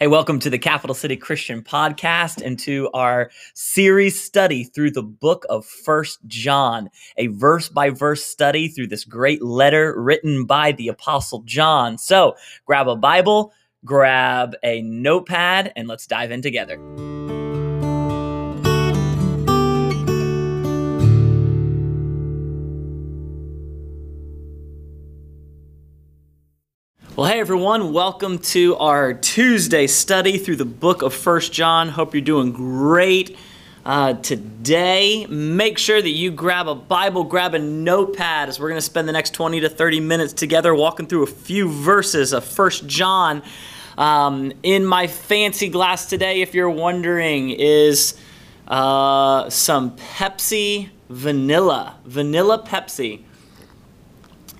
Hey, welcome to the Capital City Christian Podcast and to our series study through the book of First John, a verse by verse study through this great letter written by the Apostle John. So grab a Bible, grab a notepad, and let's dive in together. Well, hey everyone, welcome to our Tuesday study through the book of First John. Hope you're doing great uh, today. Make sure that you grab a Bible, grab a notepad as we're going to spend the next 20 to 30 minutes together walking through a few verses of First John. Um, in my fancy glass today, if you're wondering, is uh, some Pepsi vanilla. Vanilla Pepsi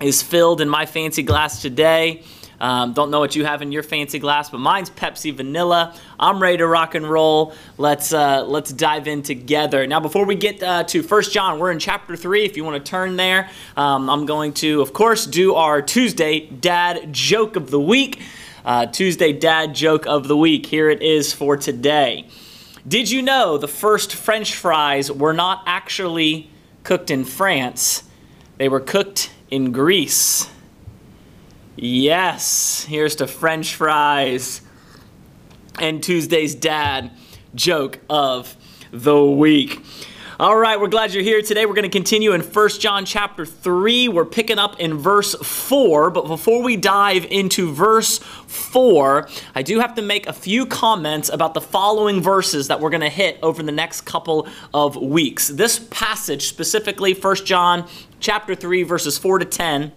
is filled in my fancy glass today. Um, don't know what you have in your fancy glass, but mine's Pepsi Vanilla. I'm ready to rock and roll. Let's uh, let's dive in together. Now, before we get uh, to First John, we're in chapter three. If you want to turn there, um, I'm going to, of course, do our Tuesday Dad joke of the week. Uh, Tuesday Dad joke of the week. Here it is for today. Did you know the first French fries were not actually cooked in France? They were cooked in Greece. Yes, here's to French fries. And Tuesday's dad joke of the week. All right, we're glad you're here today. We're going to continue in 1 John chapter 3. We're picking up in verse 4, but before we dive into verse 4, I do have to make a few comments about the following verses that we're going to hit over the next couple of weeks. This passage, specifically 1 John chapter 3 verses 4 to 10,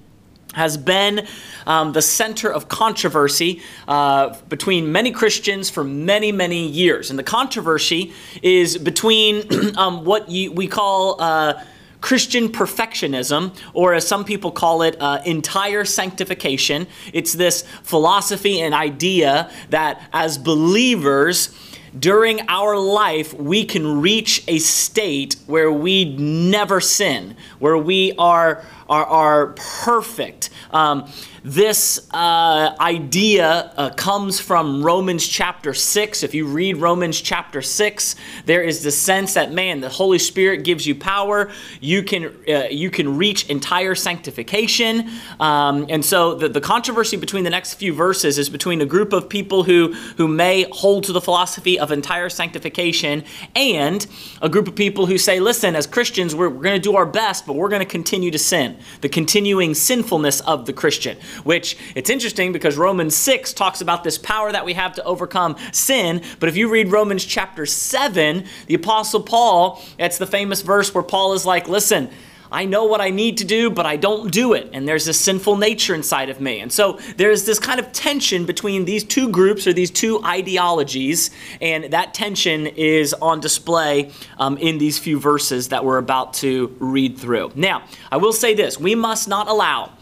has been um, the center of controversy uh, between many Christians for many, many years. And the controversy is between um, what you, we call uh, Christian perfectionism, or as some people call it, uh, entire sanctification. It's this philosophy and idea that as believers, during our life, we can reach a state where we never sin, where we are, are, are perfect. Um, this uh, idea uh, comes from Romans chapter 6. If you read Romans chapter 6, there is the sense that, man, the Holy Spirit gives you power. You can, uh, you can reach entire sanctification. Um, and so the, the controversy between the next few verses is between a group of people who, who may hold to the philosophy of entire sanctification and a group of people who say, listen, as Christians, we're, we're going to do our best, but we're going to continue to sin. The continuing sinfulness of the Christian which it's interesting because Romans 6 talks about this power that we have to overcome sin. But if you read Romans chapter 7, the Apostle Paul, it's the famous verse where Paul is like, listen, I know what I need to do, but I don't do it. And there's this sinful nature inside of me. And so there's this kind of tension between these two groups or these two ideologies. And that tension is on display um, in these few verses that we're about to read through. Now, I will say this we must not allow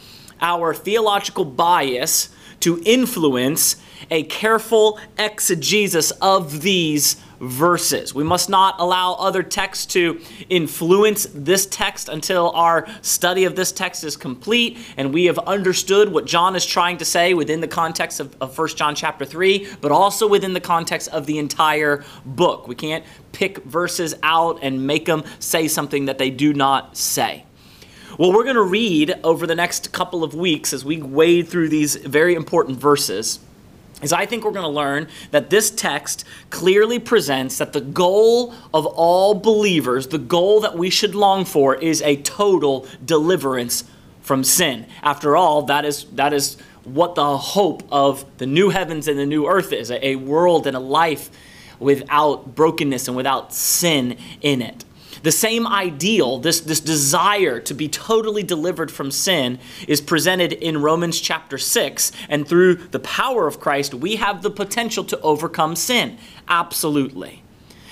our theological bias to influence a careful exegesis of these verses. We must not allow other texts to influence this text until our study of this text is complete and we have understood what John is trying to say within the context of, of 1 John chapter 3, but also within the context of the entire book. We can't pick verses out and make them say something that they do not say. Well, we're going to read over the next couple of weeks as we wade through these very important verses is I think we're going to learn that this text clearly presents that the goal of all believers, the goal that we should long for, is a total deliverance from sin. After all, that is, that is what the hope of the new heavens and the new earth is a, a world and a life without brokenness and without sin in it. The same ideal, this, this desire to be totally delivered from sin, is presented in Romans chapter 6. And through the power of Christ, we have the potential to overcome sin. Absolutely.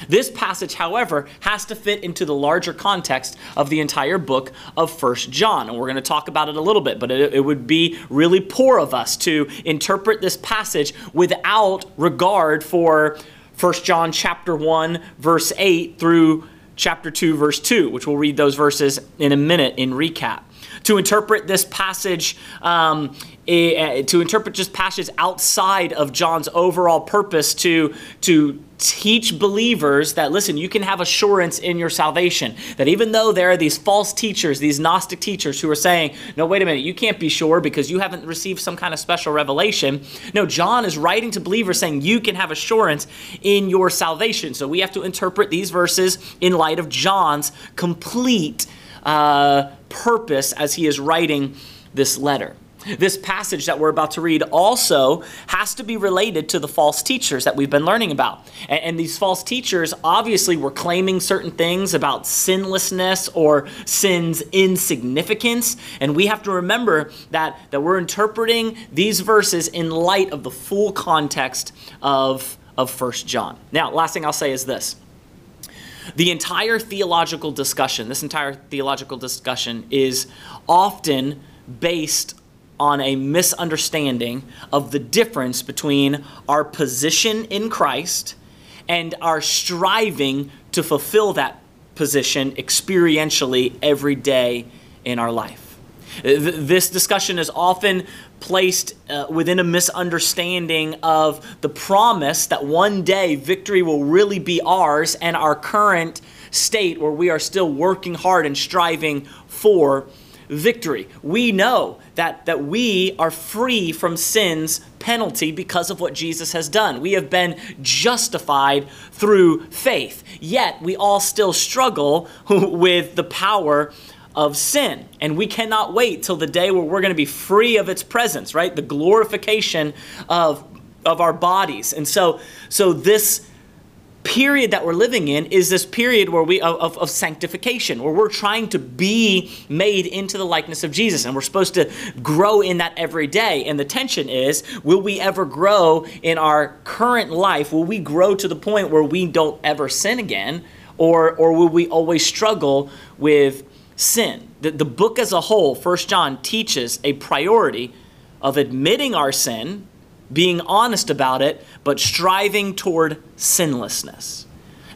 This passage, however, has to fit into the larger context of the entire book of First John. And we're going to talk about it a little bit, but it, it, would be really poor of us to interpret this passage without regard for First John chapter 1, verse 8 through chapter 2, verse 2, which we'll read those verses in a minute in recap. to interpret this passage, um, to interpret just passages outside of John's overall purpose to, to teach believers that, listen, you can have assurance in your salvation. That even though there are these false teachers, these Gnostic teachers who are saying, no, wait a minute, you can't be sure because you haven't received some kind of special revelation. No, John is writing to believers saying you can have assurance in your salvation. So we have to interpret these verses in light of John's complete uh, purpose as he is writing this letter. This passage that we're about to read also has to be related to the false teachers that we've been learning about. And, and, these false teachers obviously were claiming certain things about sinlessness or sin's insignificance. And we have to remember that, that we're interpreting these verses in light of the full context of, of 1 John. Now, last thing I'll say is this. The entire theological discussion, this entire theological discussion is often based on a misunderstanding of the difference between our position in Christ and our striving to fulfill that position experientially every day in our life. This discussion is often placed uh, within a misunderstanding of the promise that one day victory will really be ours and our current state where we are still working hard and striving for victory. We know that, that we are free from sin's penalty because of what Jesus has done. We have been justified through faith. Yet we all still struggle with the power of sin. And we cannot wait till the day where we're going to be free of its presence, right? The glorification of, of our bodies. And so, so this period that we're living in is this period where we of, of, sanctification where we're trying to be made into the likeness of jesus. And we're supposed to grow in that every day. And the tension is will we ever grow in our current life? Will we grow to the point where we don't ever sin again? Or or will we always struggle with sin? The, the book as a whole first john teaches a priority of admitting our sin being honest about it, but striving toward sinlessness.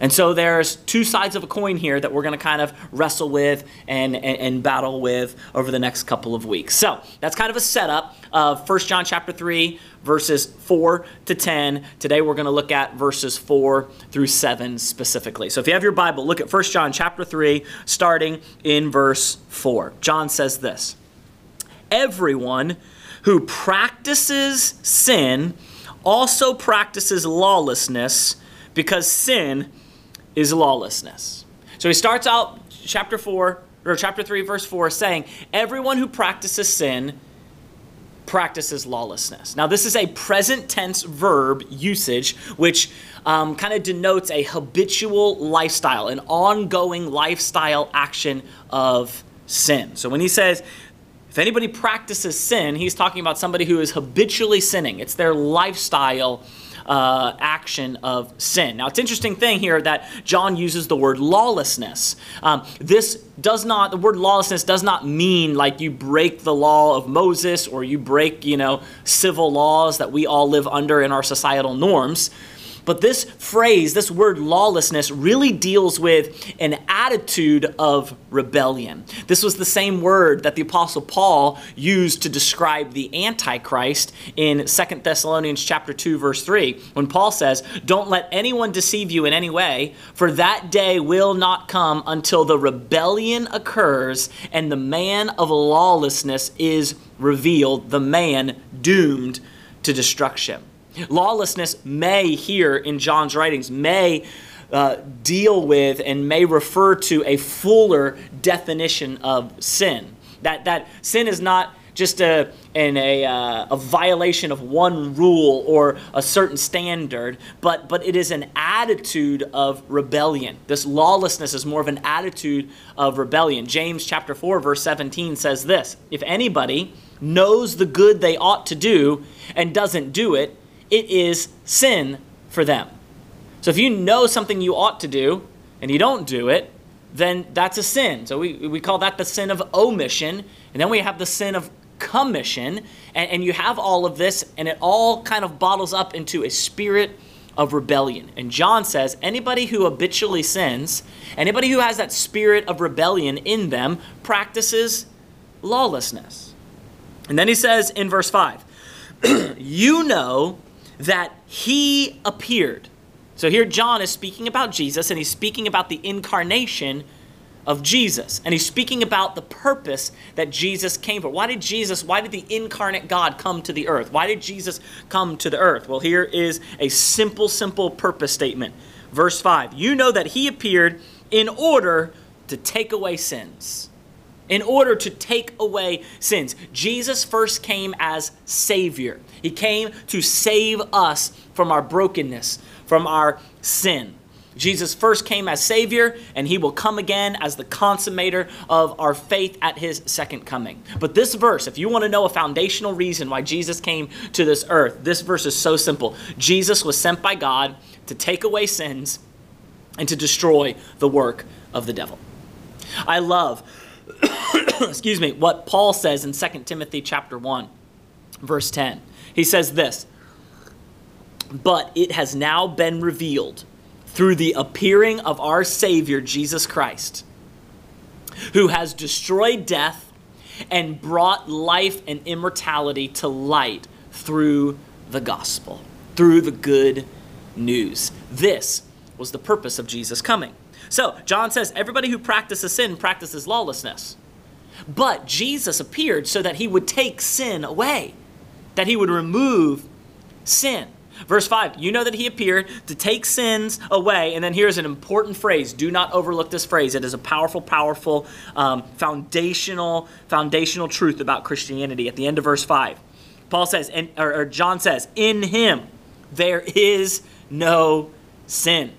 And so there's two sides of a coin here that we're going to kind of wrestle with and, and, and, battle with over the next couple of weeks. So that's kind of a setup of 1 John chapter 3, verses 4 to 10. Today we're going to look at verses 4 through 7 specifically. So if you have your Bible, look at 1 John chapter 3, starting in verse 4. John says this Everyone who practices sin also practices lawlessness because sin is lawlessness. So he starts out chapter 4 or chapter 3 verse 4 saying everyone who practices sin practices lawlessness. Now this is a present tense verb usage which um, kind of denotes a habitual lifestyle, an ongoing lifestyle action of sin. So when he says if anybody practices sin, he's talking about somebody who is habitually sinning. It's their lifestyle uh, action of sin. Now, it's interesting thing here that John uses the word lawlessness. Um, this does not, the word lawlessness does not mean like you break the law of Moses or you break, you know, civil laws that we all live under in our societal norms. But this phrase, this word lawlessness, really deals with an attitude of rebellion. This was the same word that the Apostle Paul used to describe the Antichrist in 2 Thessalonians chapter 2, verse 3, when Paul says, Don't let anyone deceive you in any way, for that day will not come until the rebellion occurs and the man of lawlessness is revealed, the man doomed to destruction. Lawlessness may, here in John's writings, may uh, deal with and may refer to a fuller definition of sin. That, that sin is not just a, in a, uh, a violation of one rule or a certain standard, but, but it is an attitude of rebellion. This lawlessness is more of an attitude of rebellion. James chapter 4, verse 17 says this If anybody knows the good they ought to do and doesn't do it, it is sin for them. So if you know something you ought to do and you don't do it, then that's a sin. So we, we call that the sin of omission. And then we have the sin of commission. And, and you have all of this, and it all kind of bottles up into a spirit of rebellion. And John says anybody who habitually sins, anybody who has that spirit of rebellion in them, practices lawlessness. And then he says in verse 5 You know that he appeared. So here John is speaking about Jesus and he's speaking about the incarnation of Jesus. And he's speaking about the purpose that Jesus came for. Why did Jesus, why did the incarnate God come to the earth? Why did Jesus come to the earth? Well, here is a simple, simple purpose statement. Verse 5 You know that he appeared in order to take away sins. In order to take away sins. Jesus first came as Savior. He came to save us from our brokenness, from our sin. Jesus first came as Savior, and He will come again as the consummator of our faith at His second coming. But this verse, if you want to know a foundational reason why Jesus came to this earth, this verse is so simple. Jesus was sent by God to take away sins and to destroy the work of the devil. I love, excuse me, what Paul says in 2 Timothy chapter 1, verse 10. He says this, but it has now been revealed through the appearing of our Savior, Jesus Christ, who has destroyed death and brought life and immortality to light through the gospel, through the good news. This was the purpose of Jesus coming. So, John says everybody who practices sin practices lawlessness. But Jesus appeared so that he would take sin away, that he would remove sin. Verse 5, you know that he appeared to take sins away. And then here's an important phrase. Do not overlook this phrase. It is a powerful, powerful, um, foundational, foundational truth about Christianity. At the end of verse 5, Paul says, or, or John says, in him there is no sin.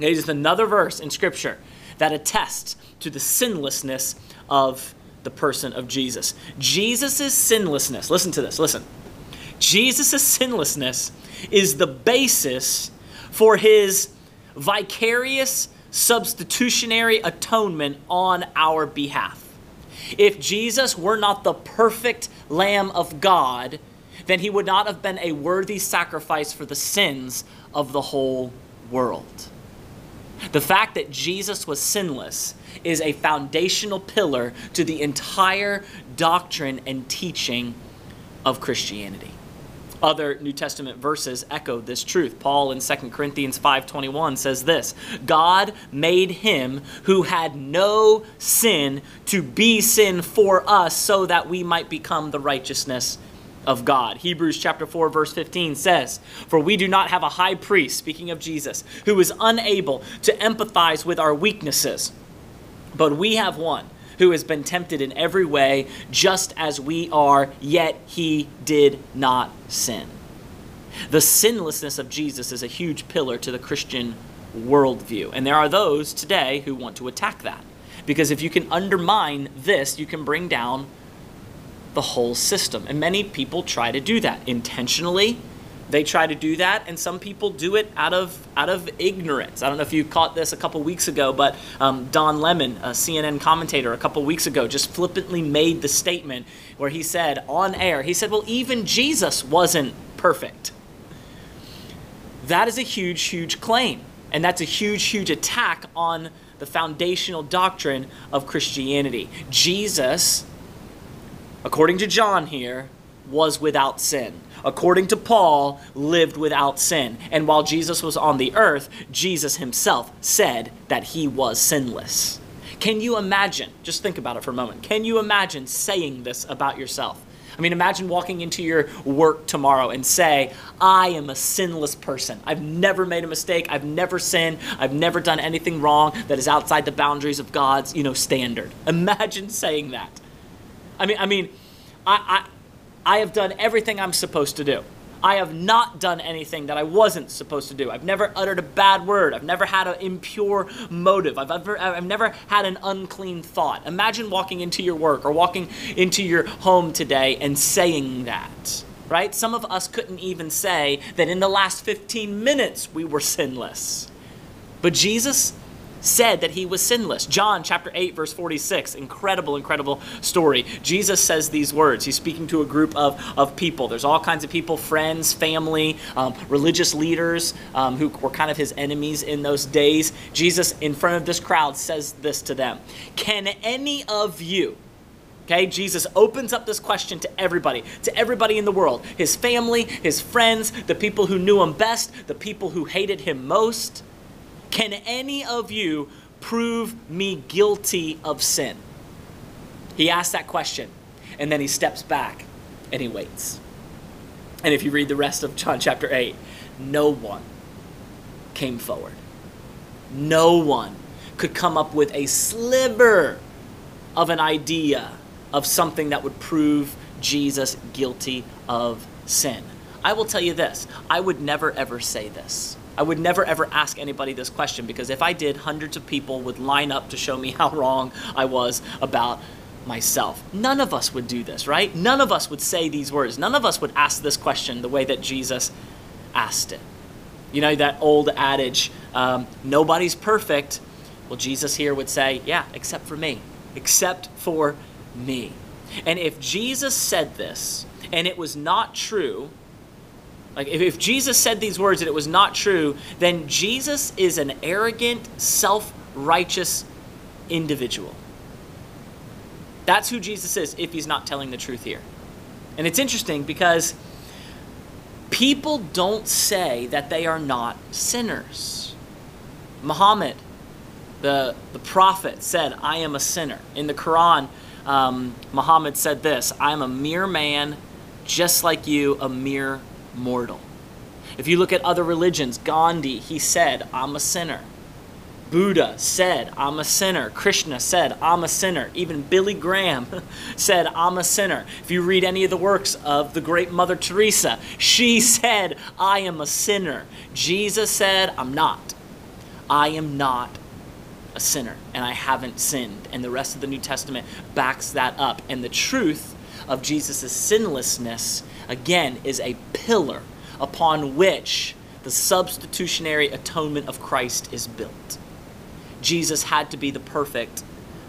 It is another verse in Scripture that attests to the sinlessness of the person of Jesus. Jesus' sinlessness, listen to this, listen. Jesus' sinlessness is the basis for his vicarious substitutionary atonement on our behalf. If Jesus were not the perfect Lamb of God, then he would not have been a worthy sacrifice for the sins of the whole world. The fact that Jesus was sinless is a foundational pillar to the entire doctrine and teaching of Christianity. Other New Testament verses echo this truth. Paul in 2 Corinthians 5:21 says this, God made him who had no sin to be sin for us so that we might become the righteousness of God. Hebrews chapter 4 verse 15 says, "For we do not have a high priest, speaking of Jesus, who is unable to empathize with our weaknesses, but we have one who has been tempted in every way, just as we are, yet he did not sin. The sinlessness of Jesus is a huge pillar to the Christian worldview. And there are those today who want to attack that. Because if you can undermine this, you can bring down the whole system. And many people try to do that intentionally. They try to do that and some people do it out of out of ignorance. I don't know if you caught this a couple weeks ago but um, don lemon a cnn commentator a couple weeks ago just flippantly made the statement where he said on air he said well even jesus wasn't perfect. That is a huge huge claim and that's a huge huge attack on the foundational doctrine of christianity. Jesus according to john here was without sin according to Paul, lived without sin. And while Jesus was on the earth, Jesus himself said that he was sinless. Can you imagine? Just think about it for a moment. Can you imagine saying this about yourself? I mean, imagine walking into your work tomorrow and say, I am a sinless person. I've never made a mistake. I've never sinned. I've never done anything wrong that is outside the boundaries of God's, you know, standard. Imagine saying that. I mean, I mean, I, I I have done everything I'm supposed to do. I have not done anything that I wasn't supposed to do. I've never uttered a bad word. I've never had an impure motive. I've, ever, I've never had an unclean thought. Imagine walking into your work or walking into your home today and saying that, right? Some of us couldn't even say that in the last 15 minutes we were sinless. But Jesus said that he was sinless. John chapter 8 verse 46, incredible incredible story. Jesus says these words. He's speaking to a group of, of people. There's all kinds of people, friends, family, um, religious leaders um, who were kind of his enemies in those days. Jesus in front of this crowd says this to them. Can any of you Okay, Jesus opens up this question to everybody, to everybody in the world his family, his friends, the people who knew him best, the people who hated him most. Can any of you prove me guilty of sin? He asks that question, and then he steps back and he waits. And if you read the rest of John chapter 8, no one came forward. No one could come up with a sliver of an idea of something that would prove Jesus guilty of sin. I will tell you this I would never ever say this. I would never ever ask anybody this question because if I did, hundreds of people would line up to show me how wrong I was about myself. None of us would do this, right? None of us would say these words. None of us would ask this question the way that Jesus asked it. You know, that old adage, um, nobody's perfect. Well, Jesus here would say, yeah, except for me, except for me. And if Jesus said this and it was not true, like if, if Jesus said these words and it was not true, then Jesus is an arrogant, self righteous individual. That's who Jesus is if he's not telling the truth here. And it's interesting because people don't say that they are not sinners. Muhammad, the, the prophet, said, I am a sinner. In the Quran, um, Muhammad said this I'm a mere man, just like you, a mere mortal. If you look at other religions, Gandhi, he said, I'm a sinner. Buddha said, I'm a sinner. Krishna said, I'm a sinner. Even Billy Graham said, I'm a sinner. If you read any of the works of the great Mother Teresa, she said, I am a sinner. Jesus said, I'm not. I am not a sinner, and I haven't sinned. And the rest of the New Testament backs that up. And the truth of Jesus' sinlessness, again, is a pillar upon which the substitutionary atonement of Christ is built. Jesus had to be the perfect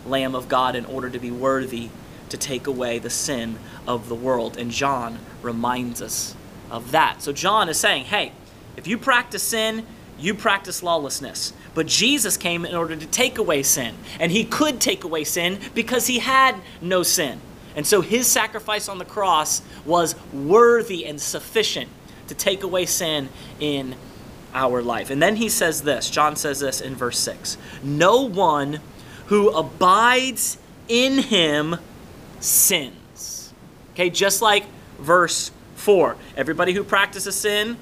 Lamb of God in order to be worthy to take away the sin of the world. And John reminds us of that. So John is saying, hey, if you practice sin, you practice lawlessness. But Jesus came in order to take away sin. And he could take away sin because he had no sin. And so his sacrifice on the cross was worthy and sufficient to take away sin in our life. And then he says this John says this in verse 6 No one who abides in him sins. Okay, just like verse 4. Everybody who practices sin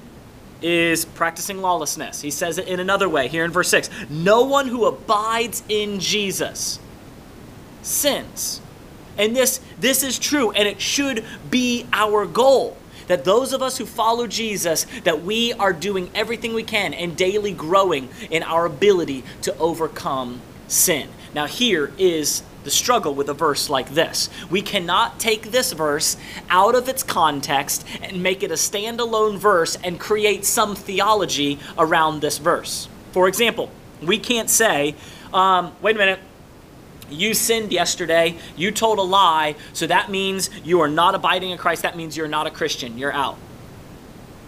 is practicing lawlessness. He says it in another way here in verse 6. No one who abides in Jesus sins. And this this is true and it should be our goal that those of us who follow Jesus, that we are doing everything we can and daily growing in our ability to overcome sin. Now, here is the struggle with a verse like this. We cannot take this verse out of its context and make it a standalone verse and create some theology around this verse. For example, we can't say, um, wait a minute, you sinned yesterday, you told a lie, so that means you are not abiding in Christ. That means you're not a Christian. You're out.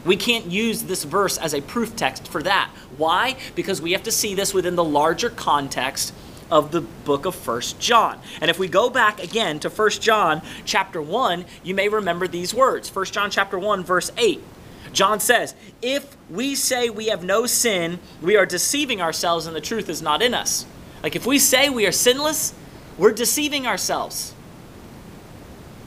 We can't use this verse as a proof text for that. Why? Because we have to see this within the larger context of the book of First John. And if we go back again to First John chapter 1, you may remember these words. First John chapter 1 verse 8. John says, "If we say we have no sin, we are deceiving ourselves and the truth is not in us." Like if we say we are sinless, we're deceiving ourselves.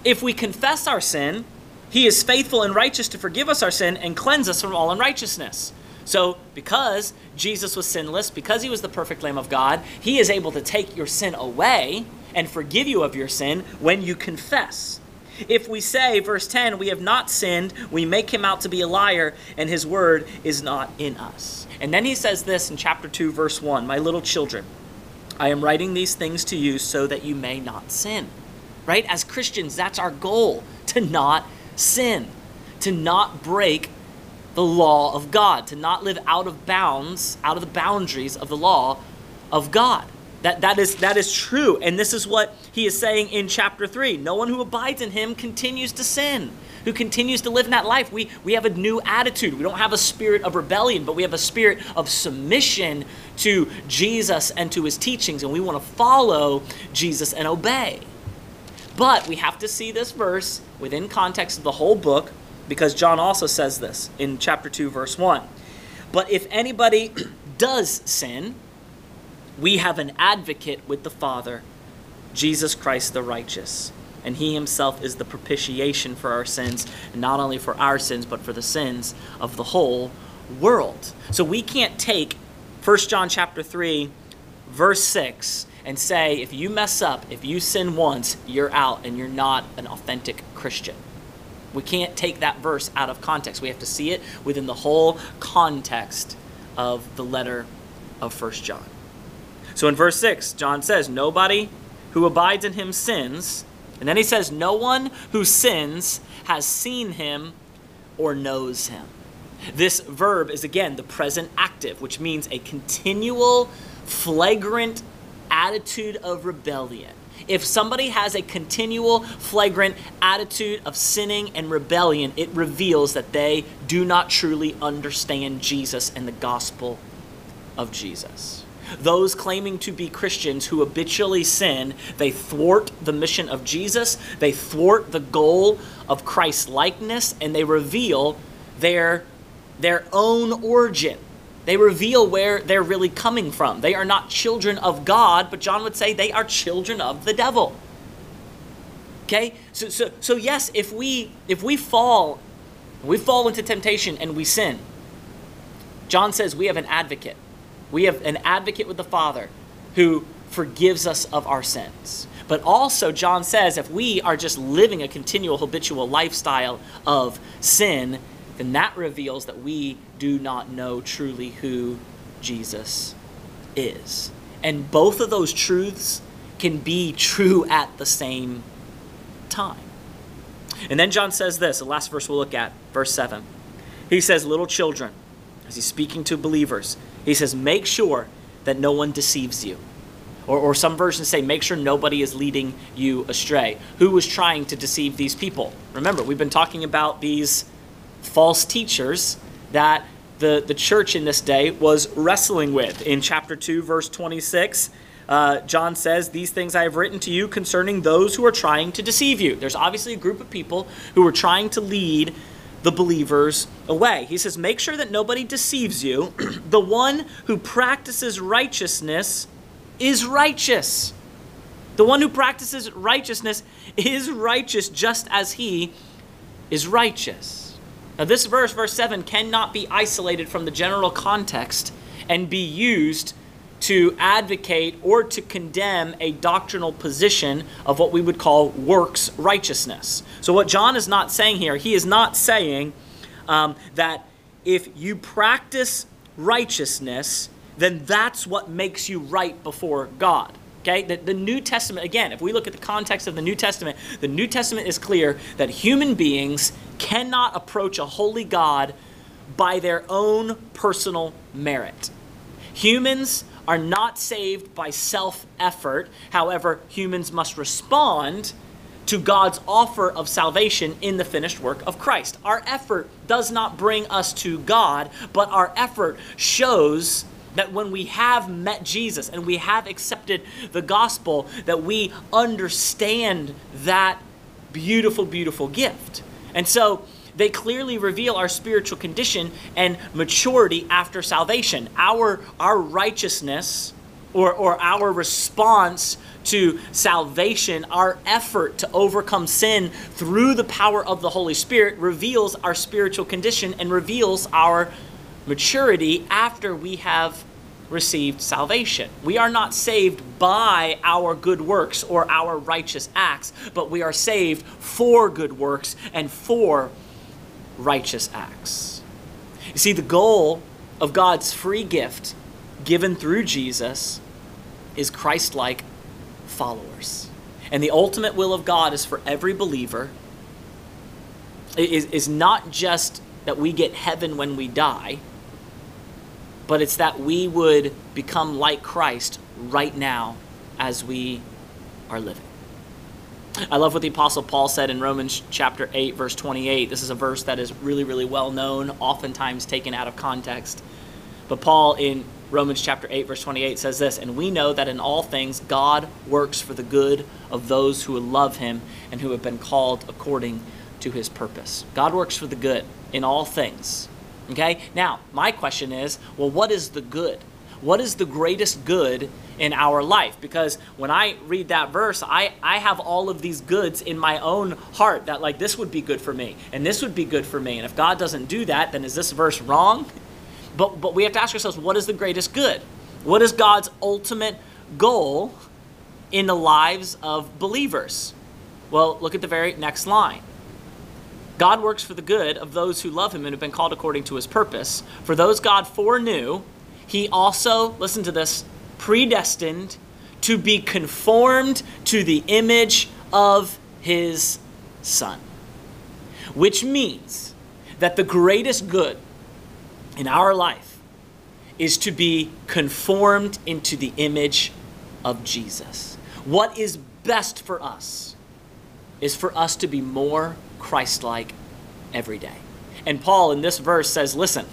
If we confess our sin, he is faithful and righteous to forgive us our sin and cleanse us from all unrighteousness. So, because Jesus was sinless, because he was the perfect Lamb of God, he is able to take your sin away and forgive you of your sin when you confess. If we say, verse 10, we have not sinned, we make him out to be a liar, and his word is not in us. And then he says this in chapter 2, verse 1 My little children, I am writing these things to you so that you may not sin. Right? As Christians, that's our goal to not sin, to not break the law of God, to not live out of bounds, out of the boundaries of the law of God. That, that, is, that is true. And this is what he is saying in chapter 3. No one who abides in him continues to sin who continues to live in that life. We, we have a new attitude. We don't have a spirit of rebellion, but we have a spirit of submission to Jesus and to his teachings, and we want to follow Jesus and obey. But we have to see this verse within context of the whole book because John also says this in chapter 2, verse 1. But if anybody does sin, we have an advocate with the Father, Jesus Christ the righteous. And he himself is the propitiation for our sins, not only for our sins, but for the sins of the whole world. So we can't take 1 John chapter 3, verse 6, and say, if you mess up, if you sin once, you're out and you're not an authentic Christian. We can't take that verse out of context. We have to see it within the whole context of the letter of 1 John. So in verse 6, John says, Nobody who abides in him sins. And then he says, No one who sins has seen him or knows him. This verb is again the present active, which means a continual, flagrant attitude of rebellion. If somebody has a continual, flagrant attitude of sinning and rebellion, it reveals that they do not truly understand Jesus and the gospel of Jesus. Those claiming to be Christians who habitually sin, they thwart the mission of Jesus, they thwart the goal of Christ's likeness, and they reveal their, their own origin they reveal where they're really coming from. They are not children of God, but John would say they are children of the devil. Okay? So, so, so yes, if we if we fall, we fall into temptation and we sin. John says we have an advocate. We have an advocate with the Father who forgives us of our sins. But also, John says if we are just living a continual habitual lifestyle of sin, then that reveals that we do not know truly who Jesus is. And both of those truths can be true at the same time. And then John says this, the last verse we'll look at, verse 7. He says, Little children, as he's speaking to believers, he says, Make sure that no one deceives you. Or, or some versions say, Make sure nobody is leading you astray. Who was trying to deceive these people? Remember, we've been talking about these false teachers that the, the church in this day was wrestling with. In chapter 2, verse 26, uh, John says, These things I have written to you concerning those who are trying to deceive you. There's obviously a group of people who are trying to lead the believers away. He says, Make sure that nobody deceives you. the one who practices righteousness is righteous. The one who practices righteousness is righteous just as he is righteous. Now, this verse, verse 7, cannot be isolated from the general context and be used to advocate or to condemn a doctrinal position of what we would call works righteousness. So, what John is not saying here, he is not saying um, that if you practice righteousness, then that's what makes you right before God. Okay, the, the New Testament, again, if we look at the context of the New Testament, the New Testament is clear that human beings cannot approach a holy God by their own personal merit. Humans are not saved by self effort. However, humans must respond to God's offer of salvation in the finished work of Christ. Our effort does not bring us to God, but our effort shows that when we have met Jesus and we have accepted the gospel, that we understand that beautiful, beautiful gift. And so they clearly reveal our spiritual condition and maturity after salvation. Our, our righteousness or, or our response to salvation, our effort to overcome sin through the power of the Holy Spirit reveals our spiritual condition and reveals our maturity after we have received salvation. We are not saved by our good works or our righteous acts, but we are saved for good works and for righteous acts. You see, the goal of God's free gift given through Jesus is Christ like followers. And the ultimate will of God is for every believer is, is not just that we get heaven when we die, but it's that we would become like Christ right now as we are living. I love what the Apostle Paul said in Romans chapter 8, verse 28. This is a verse that is really, really well known, oftentimes taken out of context. But Paul in Romans chapter 8 verse 28 says this, and we know that in all things God works for the good of those who love him and who have been called according to his purpose. God works for the good in all things. Okay? Now, my question is, well what is the good? What is the greatest good in our life? Because when I read that verse, I, I have all of these goods in my own heart that, like, this would be good for me, and this would be good for me. And if God doesn't do that, then is this verse wrong? But, but we have to ask ourselves what is the greatest good? What is God's ultimate goal in the lives of believers? Well, look at the very next line. God works for the good of those who love him and have been called according to his purpose. For those God foreknew, he also, listen to this, predestined to be conformed to the image of his son. Which means that the greatest good in our life is to be conformed into the image of Jesus. What is best for us is for us to be more Christ like every day. And Paul in this verse says, listen,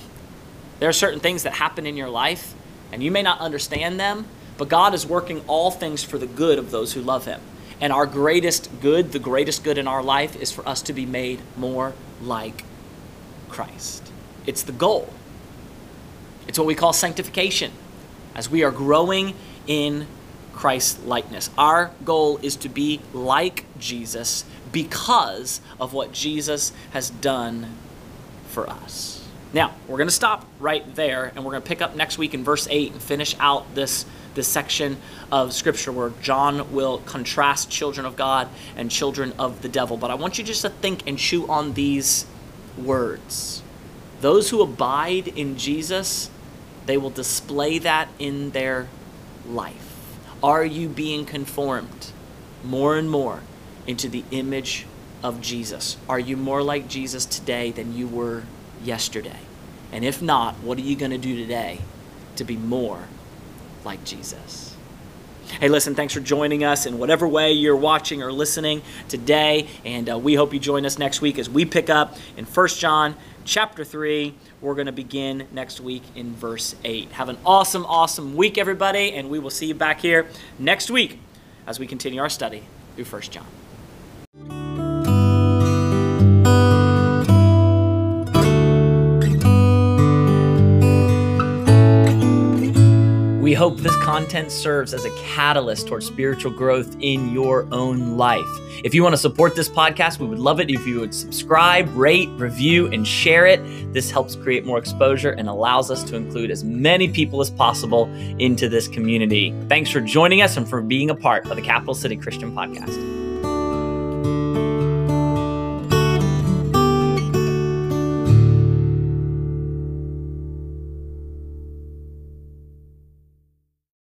there are certain things that happen in your life, and you may not understand them, but God is working all things for the good of those who love Him. And our greatest good, the greatest good in our life, is for us to be made more like Christ. It's the goal. It's what we call sanctification, as we are growing in Christ likeness. Our goal is to be like Jesus because of what Jesus has done for us. Now, we're going to stop right there and we're going to pick up next week in verse 8 and finish out this, this section of scripture where John will contrast children of God and children of the devil. But I want you just to think and chew on these words. Those who abide in Jesus, they will display that in their life. Are you being conformed more and more into the image of Jesus? Are you more like Jesus today than you were yesterday? And if not, what are you going to do today to be more like Jesus? Hey, listen, thanks for joining us in whatever way you're watching or listening today. And uh, we hope you join us next week as we pick up in 1 John chapter 3. We're going to begin next week in verse 8. Have an awesome, awesome week, everybody. And we will see you back here next week as we continue our study through 1 John. Hope this content serves as a catalyst towards spiritual growth in your own life. If you want to support this podcast, we would love it if you would subscribe, rate, review, and share it. This helps create more exposure and allows us to include as many people as possible into this community. Thanks for joining us and for being a part of the Capital City Christian Podcast.